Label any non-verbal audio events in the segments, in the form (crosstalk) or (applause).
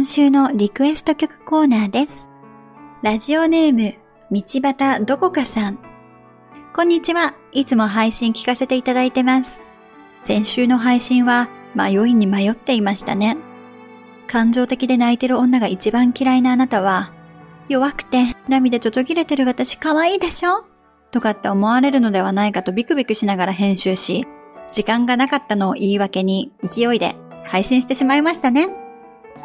今週のリクエスト曲コーナーです。ラジオネーム、道端どこかさん。こんにちは。いつも配信聞かせていただいてます。先週の配信は迷いに迷っていましたね。感情的で泣いてる女が一番嫌いなあなたは、弱くて涙ちょちょ切れてる私可愛いでしょ？とかって思われるのではないかとビクビクしながら編集し、時間がなかったのを言い訳に勢いで配信してしまいましたね。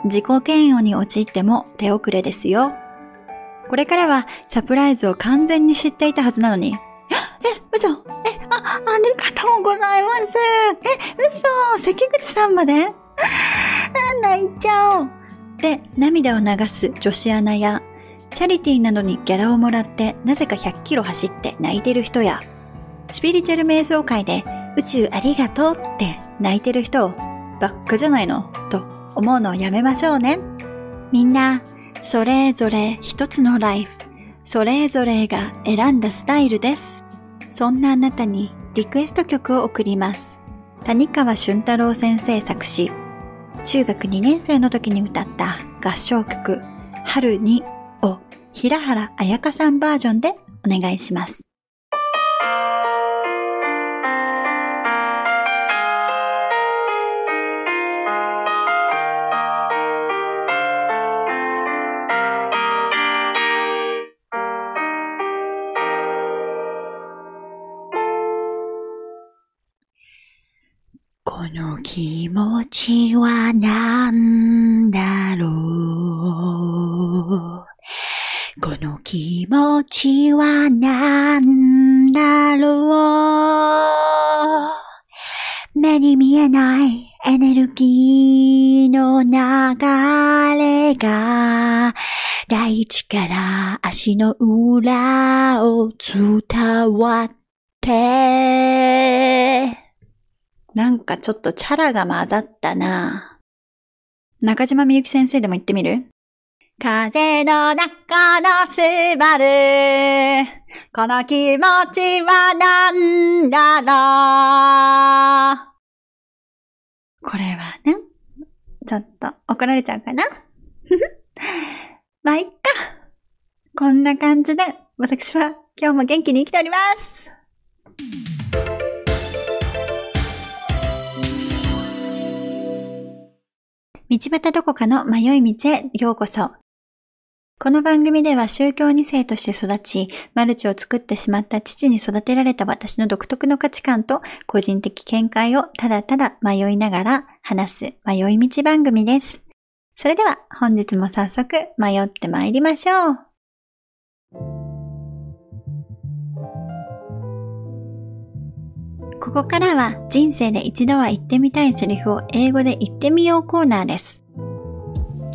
自己嫌悪に陥っても手遅れですよ。これからはサプライズを完全に知っていたはずなのに、え、嘘え、あ、ありがとうございます。え、嘘関口さんまで？泣いちゃう。で、涙を流す女子アナや、チャリティーなどにギャラをもらってなぜか100キロ走って泣いてる人や、スピリチュアル瞑想会で宇宙ありがとうって泣いてる人をばっかじゃないの？と思うのをやめましょうね。みんな、それぞれ一つのライフ、それぞれが選んだスタイルです。そんなあなたにリクエスト曲を送ります。谷川俊太郎先生作詞、中学2年生の時に歌った合唱曲、春にを平原綾香さんバージョンでお願いします。の気持ちは何だろう？この気持ちは何だろう？目に見えないエネルギーの流れが大地から足の裏を伝わってなんかちょっとチャラが混ざったな。中島みゆき先生でも言ってみる？風の中のスバルこの気持ちはなんだろうこれはね、ちょっと怒られちゃうかな (laughs) まあ、いっか。こんな感じで、私は今日も元気に生きております。道端どこかの迷い道へようこそ。この番組では宗教2世として育ち、マルチを作ってしまった父に育てられた私の独特の価値観と個人的見解をただただ迷いながら話す迷い道番組です。それでは本日も早速迷って参りましょう。ここからは人生で一度は言ってみたいセリフを英語で言ってみようコーナーです。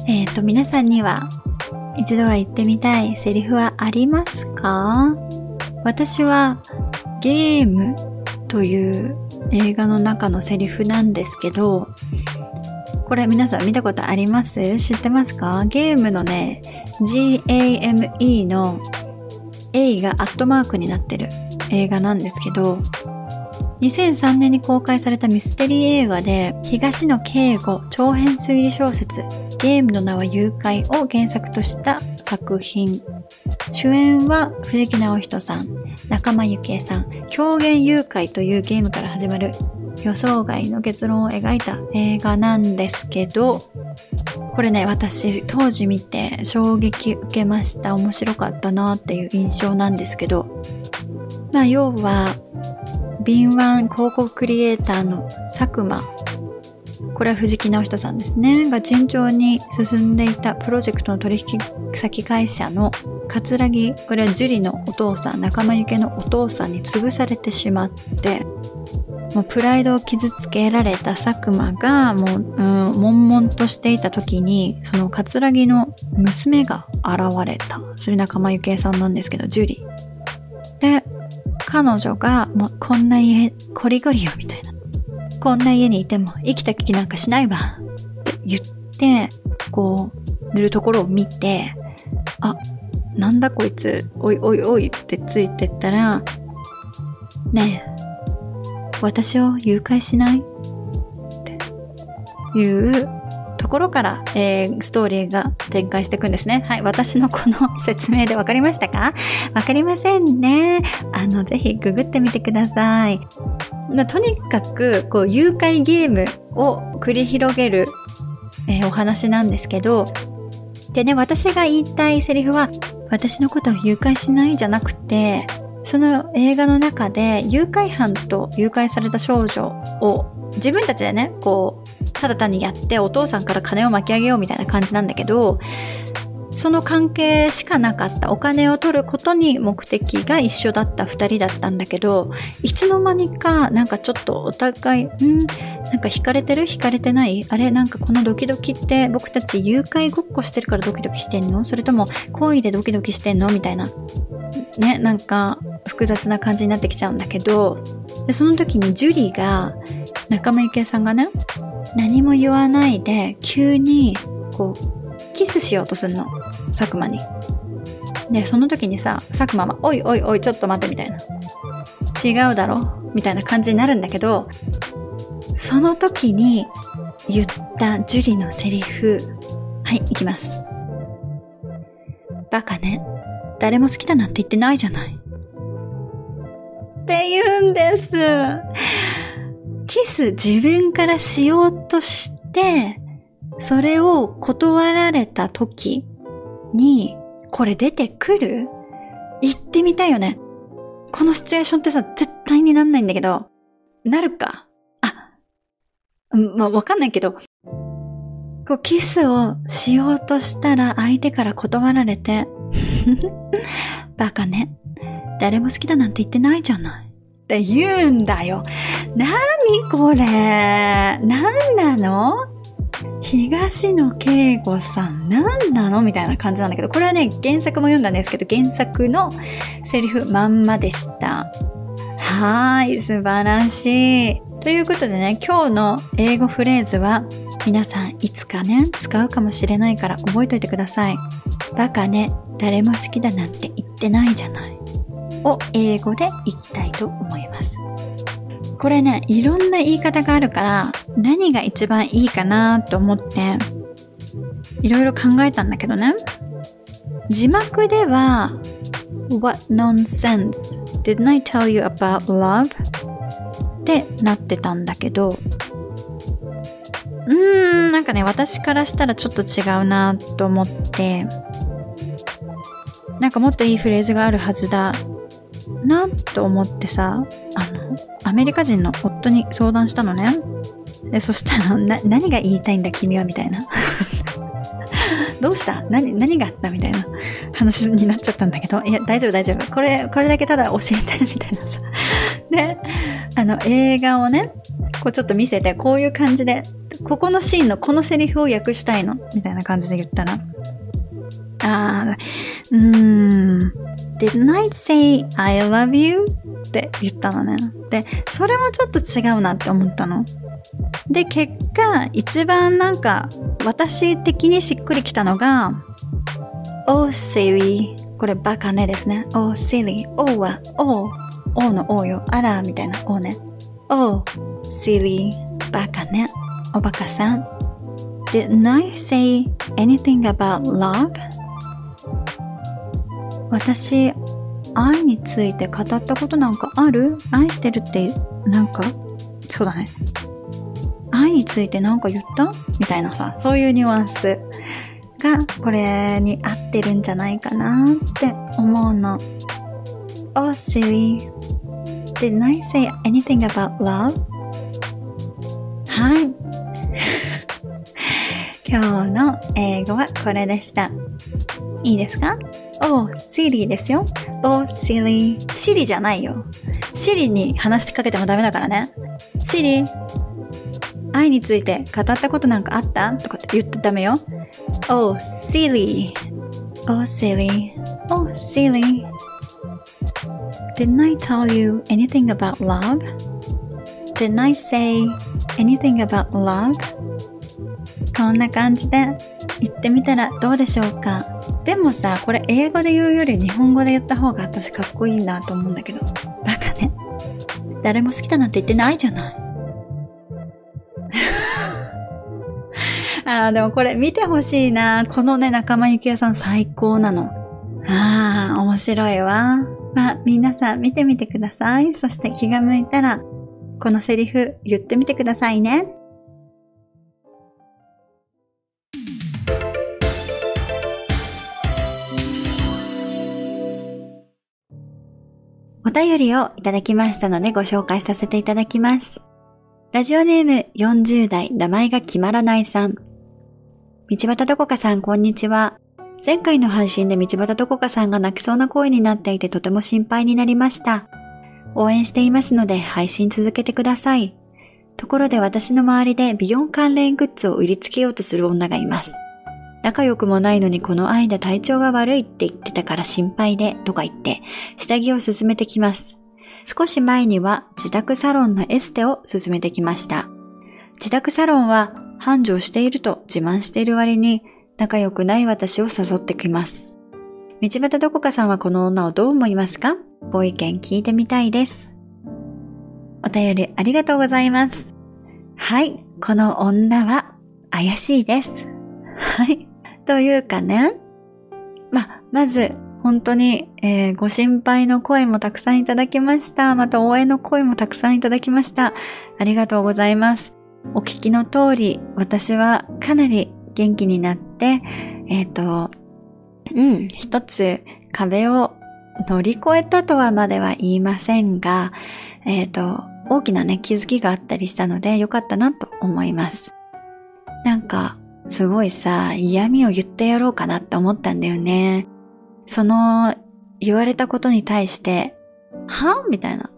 えっ、ー、と、皆さんには一度は言ってみたいセリフはありますか？私はゲームという映画の中のセリフなんですけど、これ皆さん見たことあります？知ってますか？ゲームのね、GAME の A がアットマークになってる映画なんですけど、2003年に公開されたミステリー映画で、東野圭吾長編推理小説、ゲームの名は誘拐を原作とした作品。主演は藤木直人さん、仲間由紀恵さん、狂言誘拐というゲームから始まる予想外の結論を描いた映画なんですけど、これね、私当時見て衝撃受けました。面白かったなっていう印象なんですけど、まあ要は、敏腕広告クリエイターの佐久間これは藤木直人さんですね。が順調に進んでいたプロジェクトの取引先会社の葛城、これは樹里のお父さん、仲間由紀のお父さんに潰されてしまって、もうプライドを傷つけられた佐久間が、もう、うん、悶々としていた時に、その葛城の娘が現れた。それ仲間由紀さんなんですけど、樹里。で、彼女が、もうこんな家、コリゴリよ、みたいな。こんな家にいても生きた気なんかしないわ。って言って、こう、塗るところを見て、あ、なんだこいつ、おいおいおいってついてったら、ねえ、私を誘拐しないっていうころから、えー、ストーリーが展開していくんですね。はい。私のこの説明でわかりましたか？わかりませんね。あの、ぜひググってみてください。とにかく、こう、誘拐ゲームを繰り広げる、えー、お話なんですけど、でね、私が言いたいセリフは、私のことを誘拐しないじゃなくて、その映画の中で誘拐犯と誘拐された少女を自分たちでね、こう、ただ単にやってお父さんから金を巻き上げようみたいな感じなんだけど、その関係しかなかったお金を取ることに目的が一緒だった二人だったんだけど、いつの間にかなんかちょっとお互い、ん？なんか惹かれてる？惹かれてない？あれ？なんかこのドキドキって僕たち誘拐ごっこしてるからドキドキしてんの？それとも恋でドキドキしてんの？みたいな。ね、なんか複雑な感じになってきちゃうんだけど、でその時にジュリーが、仲間由紀恵さんがね、何も言わないで急にこうキスしようとするの。佐久間に。で、その時にさ、佐久間は、おいおいおい、ちょっと待って、みたいな。違うだろみたいな感じになるんだけど、その時に言ったジュリのセリフ。はい、いきます。バカね。誰も好きだなんて言ってないじゃない。って言うんです。キス自分からしようとして、それを断られた時に、これ出てくる？行ってみたいよね。このシチュエーションってさ、絶対になんないんだけど、なるか？あ、まあ、わかんないけど、こう、キスをしようとしたら相手から断られて、バカね。誰も好きだなんて言ってないじゃない。って言うんだよ。なにこれ？なんなの？東野圭吾さん何なの？みたいな感じなんだけど、これはね、原作も読んだんですけど、原作のセリフまんまでした。はーい、素晴らしい。ということでね、今日の英語フレーズは、皆さんいつかね、使うかもしれないから覚えといてください。バカね、誰も好きだなんて言ってないじゃない。を英語でいきたいと思います。これね、いろんな言い方があるから、何が一番いいかなと思って、いろいろ考えたんだけどね。字幕では、What nonsense didn't I tell you about love? ってなってたんだけど、うーん、なんかね、私からしたらちょっと違うなと思って、なんかもっといいフレーズがあるはずだなと思ってさ、あの、アメリカ人の夫に相談したのね。で、そしたら、な、何が言いたいんだ君はみたいな。(laughs) どうした？何、何があったみたいな話になっちゃったんだけど、いや、大丈夫大丈夫。これ、これだけただ教えて、みたいなさ。(laughs) で、あの、映画をね、こうちょっと見せて、こういう感じで、ここのシーンのこのセリフを訳したいの、みたいな感じで言ったら、あー、うーん、didn't I say I love you? って言ったのね。で、それもちょっと違うなって思ったの。で、結果、一番なんか、私的にしっくりきたのが、oh silly これバカねですね。oh silly oh は oh oh の oh よ。あら、みたいな oh ね。oh silly バカね。おバカさん。Didn't I say anything about love? 私、愛について語ったことなんかある？愛してるって、なんか、そうだね。愛についてなんか言った？みたいなさ、そういうニュアンスがこれに合ってるんじゃないかなって思うの。Oh, silly. Didn't I say anything about love? はい。今日の英語はこれでした。いいですか？Oh, silly ですよ。Oh, silly. シリじゃないよ。シリに話しかけてもダメだからね。シリ、愛について語ったことなんかあったとかって言ってダメよ。Oh, silly. Oh, silly. Oh, silly. Didn't I tell you anything about love? Didn't I say anything about love? こんな感じで言ってみたらどうでしょうかでもさ、これ英語で言うより日本語で言った方が私かっこいいなと思うんだけど。バカね。誰も好きだなんて言ってないじゃない。ああ、でもこれ見てほしいな。このね、仲間由紀恵さん最高なの。ああ、面白いわ。まあ、皆さん見てみてください。そして気が向いたら、このセリフ言ってみてくださいね。お便りをいただきましたのでご紹介させていただきます。ラジオネーム40代名前が決まらないさん。道端どこかさんこんにちは。前回の配信で道端どこかさんが泣きそうな声になっていてとても心配になりました。応援していますので配信続けてください。ところで私の周りで美容関連グッズを売りつけようとする女がいます。仲良くもないのにこの間体調が悪いって言ってたから心配でとか言って下着を進めてきます。少し前には自宅サロンのエステを進めてきました。自宅サロンは繁盛していると自慢している割に仲良くない私を誘ってきます。道端どこかさんはこの女をどう思いますか？ご意見聞いてみたいです。お便りありがとうございます。はい、この女は怪しいです。はい。というかね。ま、まず、本当に、えー、ご心配の声もたくさんいただきました。また応援の声もたくさんいただきました。ありがとうございます。お聞きの通り、私はかなり元気になって、えっ、ー、と、うん、一つ壁を乗り越えたとはまでは言いませんが、えっ、ー、と、大きなね、気づきがあったりしたのでよかったなと思います。なんか、すごいさ、嫌味を言ってやろうかなって思ったんだよね。その、言われたことに対して、はみたいな。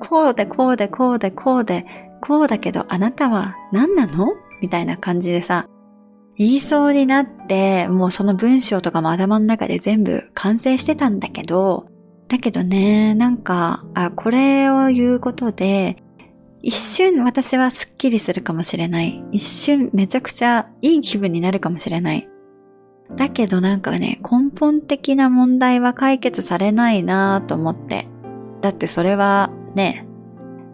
こうでこうでこうでこうで、こうだけどあなたは何なの？みたいな感じでさ、言いそうになって、もうその文章とかも頭の中で全部完成してたんだけど、だけどね、なんか、あ、これを言うことで、一瞬私はスッキリするかもしれない。一瞬めちゃくちゃいい気分になるかもしれない。だけどなんかね、根本的な問題は解決されないなぁと思って。だってそれはね、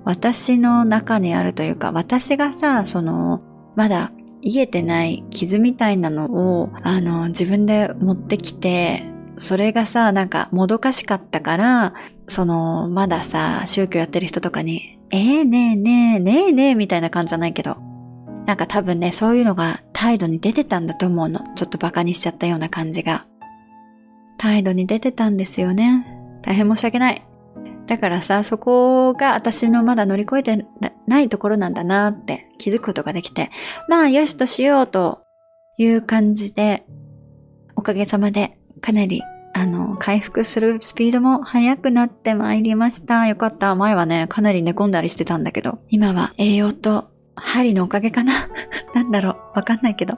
私の中にあるというか、私がさ、その、まだ癒えてない傷みたいなのを、あの、自分で持ってきて、それがさ、なんか、もどかしかったから、その、まださ、宗教やってる人とかに、えー、ねえねえ、ねえねえ、みたいな感じじゃないけど、なんか多分ね、そういうのが態度に出てたんだと思うの。ちょっとバカにしちゃったような感じが。態度に出てたんですよね。大変申し訳ない。だからさ、そこが私のまだ乗り越えてないところなんだなって気づくことができて、まあよしとしようという感じで、おかげさまでかなりあの、回復するスピードも速くなってまいりました。よかった。前はね、かなり寝込んだりしてたんだけど、今は栄養と針のおかげかな (laughs) なんだろうわかんないけど。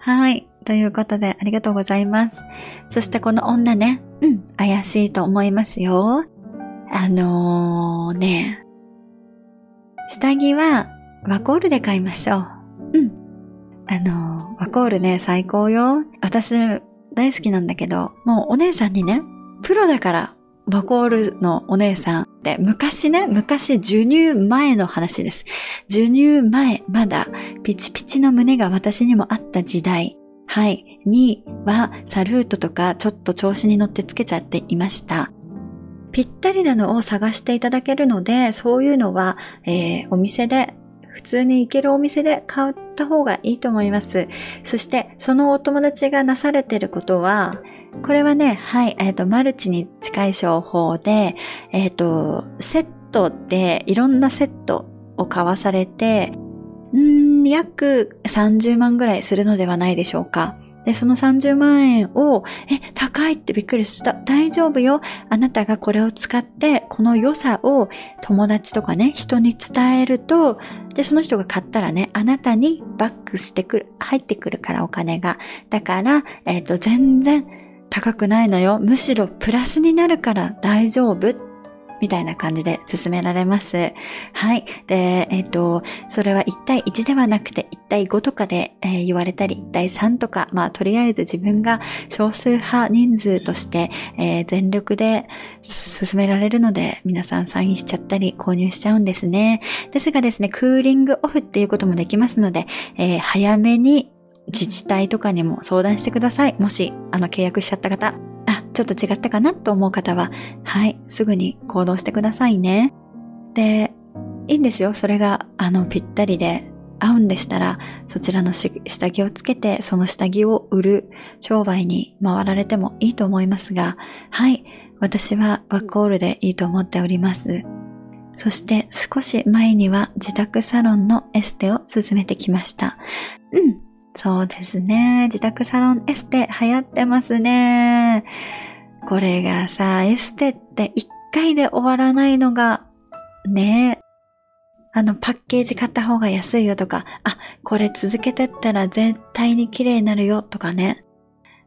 はい。ということで、ありがとうございます。そしてこの女ね、うん、怪しいと思いますよ。あのー、ね、下着はワコールで買いましょう。うん。あのー、ワコールね、最高よ。私、大好きなんだけど、もうお姉さんにね、プロだからワコールのお姉さんって昔ね、昔授乳前の話です。授乳前、まだピチピチの胸が私にもあった時代。はい。には、サルートとかちょっと調子に乗ってつけちゃっていました。ぴったりなのを探していただけるので、そういうのは、えー、お店で、普通に行けるお店で買った方がいいと思います。そして、そのお友達がなされてることは、これはね、はい、えっ、ー、と、マルチに近い商法で、えっ、ー、と、セットでいろんなセットを買わされて、ん約30万ぐらいするのではないでしょうか。で、その30万円を、え、高いってびっくりした。大丈夫よ。あなたがこれを使って、この良さを友達とかね、人に伝えると、で、その人が買ったらね、あなたにバックしてくる、入ってくるからお金が。だから、えっ、ー、と、全然高くないのよ。むしろプラスになるから大丈夫みたいな感じで進められます。はい。で、えっ、ー、と、それは1対1ではなくて1対5とかで、えー、言われたり、1対3とか、まあ、とりあえず自分が少数派人数として、えー、全力で進められるので、皆さんサインしちゃったり購入しちゃうんですね。ですがですね、クーリングオフっていうこともできますので、え早めに自治体とかにも相談してください。もし、あの、契約しちゃった方。ちょっと違ったかなと思う方は、はい、すぐに行動してくださいね。で、いいんですよ。それが、あの、ぴったりで合うんでしたら、そちらの下着をつけて、その下着を売る商売に回られてもいいと思いますが、はい、私はワコールでいいと思っております。そして少し前には自宅サロンのエステを進めてきました。うん。そうですね。自宅サロンエステ流行ってますね。これがさ、エステって一回で終わらないのが、ねあの、パッケージ買った方が安いよとか、あ、これ続けてったら絶対に綺麗になるよとかね。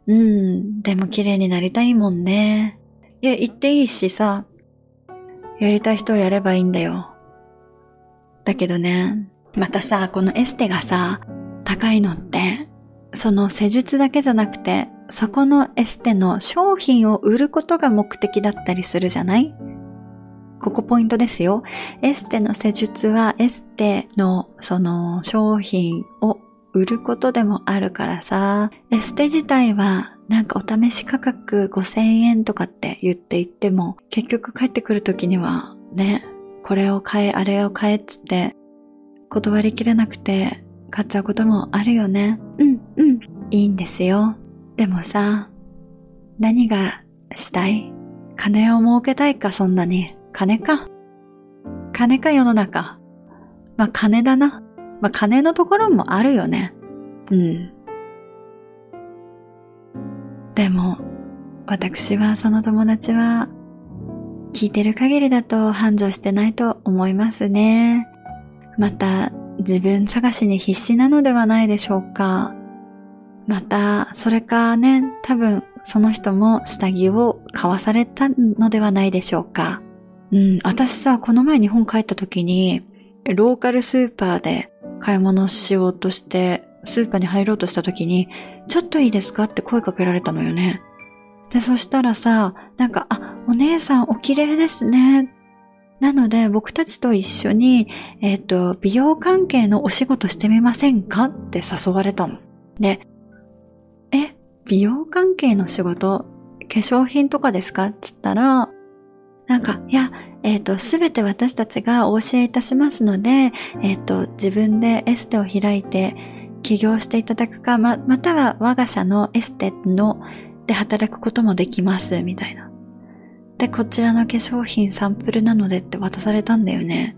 うん、でも綺麗になりたいもんね。いや、言っていいしさ、やりたい人はやればいいんだよ。だけどね、またさ、このエステがさ、高いのって、その施術だけじゃなくて、そこのエステの商品を売ることが目的だったりするじゃない？ここポイントですよ。エステの施術はエステのその商品を売ることでもあるからさ、エステ自体はなんかお試し価格5000円とかって言って言っても、結局帰ってくる時にはね、これを買え、あれを買えっつって、断りきれなくて買っちゃうこともあるよね。うん、うん、いいんですよ。でもさ、何がしたい？金を儲けたいか、そんなに。金か？金か世の中。まあ、金だな。まあ、金のところもあるよね。うん。でも、私はその友達は、聞いてる限りだと繁盛してないと思いますね。また、自分探しに必死なのではないでしょうか。また、それかね、多分その人も下着を買わされたのではないでしょうか。うん、私さ、この前日本帰った時に、ローカルスーパーで買い物しようとして、スーパーに入ろうとした時に、ちょっといいですか？って声かけられたのよね。で、そしたらさ、なんか、あ、お姉さんお綺麗ですねなので、僕たちと一緒に、えっ、ー、と、美容関係のお仕事してみませんか？って誘われたの。で、え、美容関係の仕事化粧品とかですか？って言ったら、なんか、いや、えっ、ー、と、すべて私たちがお教えいたしますので、えっ、ー、と、自分でエステを開いて起業していただくか、ま、または我が社のエステので働くこともできます、みたいな。で、こちらの化粧品サンプルなのでって渡されたんだよね。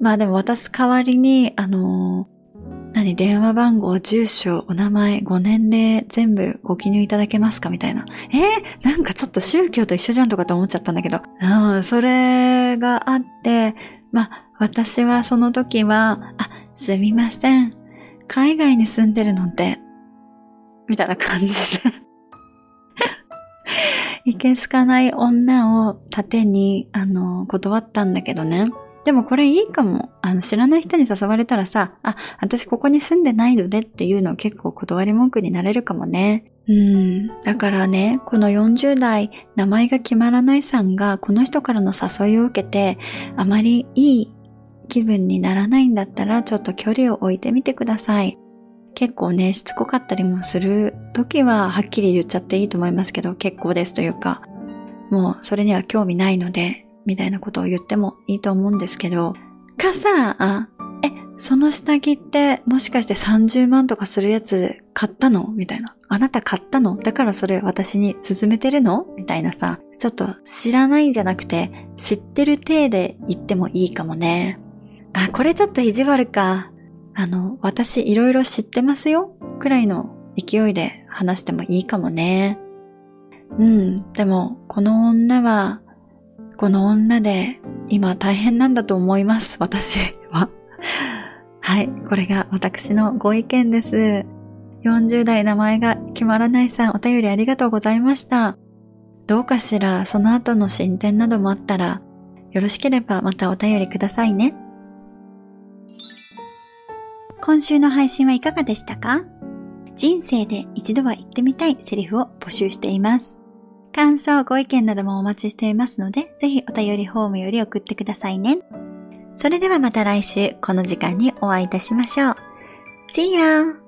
まあでも渡す代わりに、あのー、何、電話番号、住所、お名前、ご年齢、全部ご記入いただけますかみたいな。えー、なんかちょっと宗教と一緒じゃんとかと思っちゃったんだけど。うん、それがあって、まあ、私はその時は、あ、すみません。海外に住んでるので、みたいな感じでいけすかない女を盾に、あの、断ったんだけどね。でもこれいいかも。あの、知らない人に誘われたらさ、あ、私ここに住んでないのでっていうの結構断り文句になれるかもね。うん。だからね、この40代、名前が決まらないさんが、この人からの誘いを受けて、あまりいい気分にならないんだったら、ちょっと距離を置いてみてください。結構ね、しつこかったりもする時ははっきり言っちゃっていいと思いますけど、結構ですというか、もうそれには興味ないので、みたいなことを言ってもいいと思うんですけど、かさ、あえ、その下着ってもしかして30万とかするやつ買ったの？みたいな。あなた買ったの？だからそれ私に勧めてるの？みたいなさ、ちょっと知らないんじゃなくて、知ってる体で言ってもいいかもね。あ、これちょっと意地悪か。あの、私いろいろ知ってますよくらいの勢いで話してもいいかもね。うん、でも、この女は、この女で今大変なんだと思います、私は。(laughs) はい、これが私のご意見です。40代名前が決まらないさん、お便りありがとうございました。どうかしら、その後の進展などもあったら、よろしければまたお便りくださいね。今週の配信はいかがでしたか？人生で一度は言ってみたいセリフを募集しています。感想、ご意見などもお待ちしていますので、ぜひお便りフォームより送ってくださいね。それではまた来週この時間にお会いいたしましょう。See ya!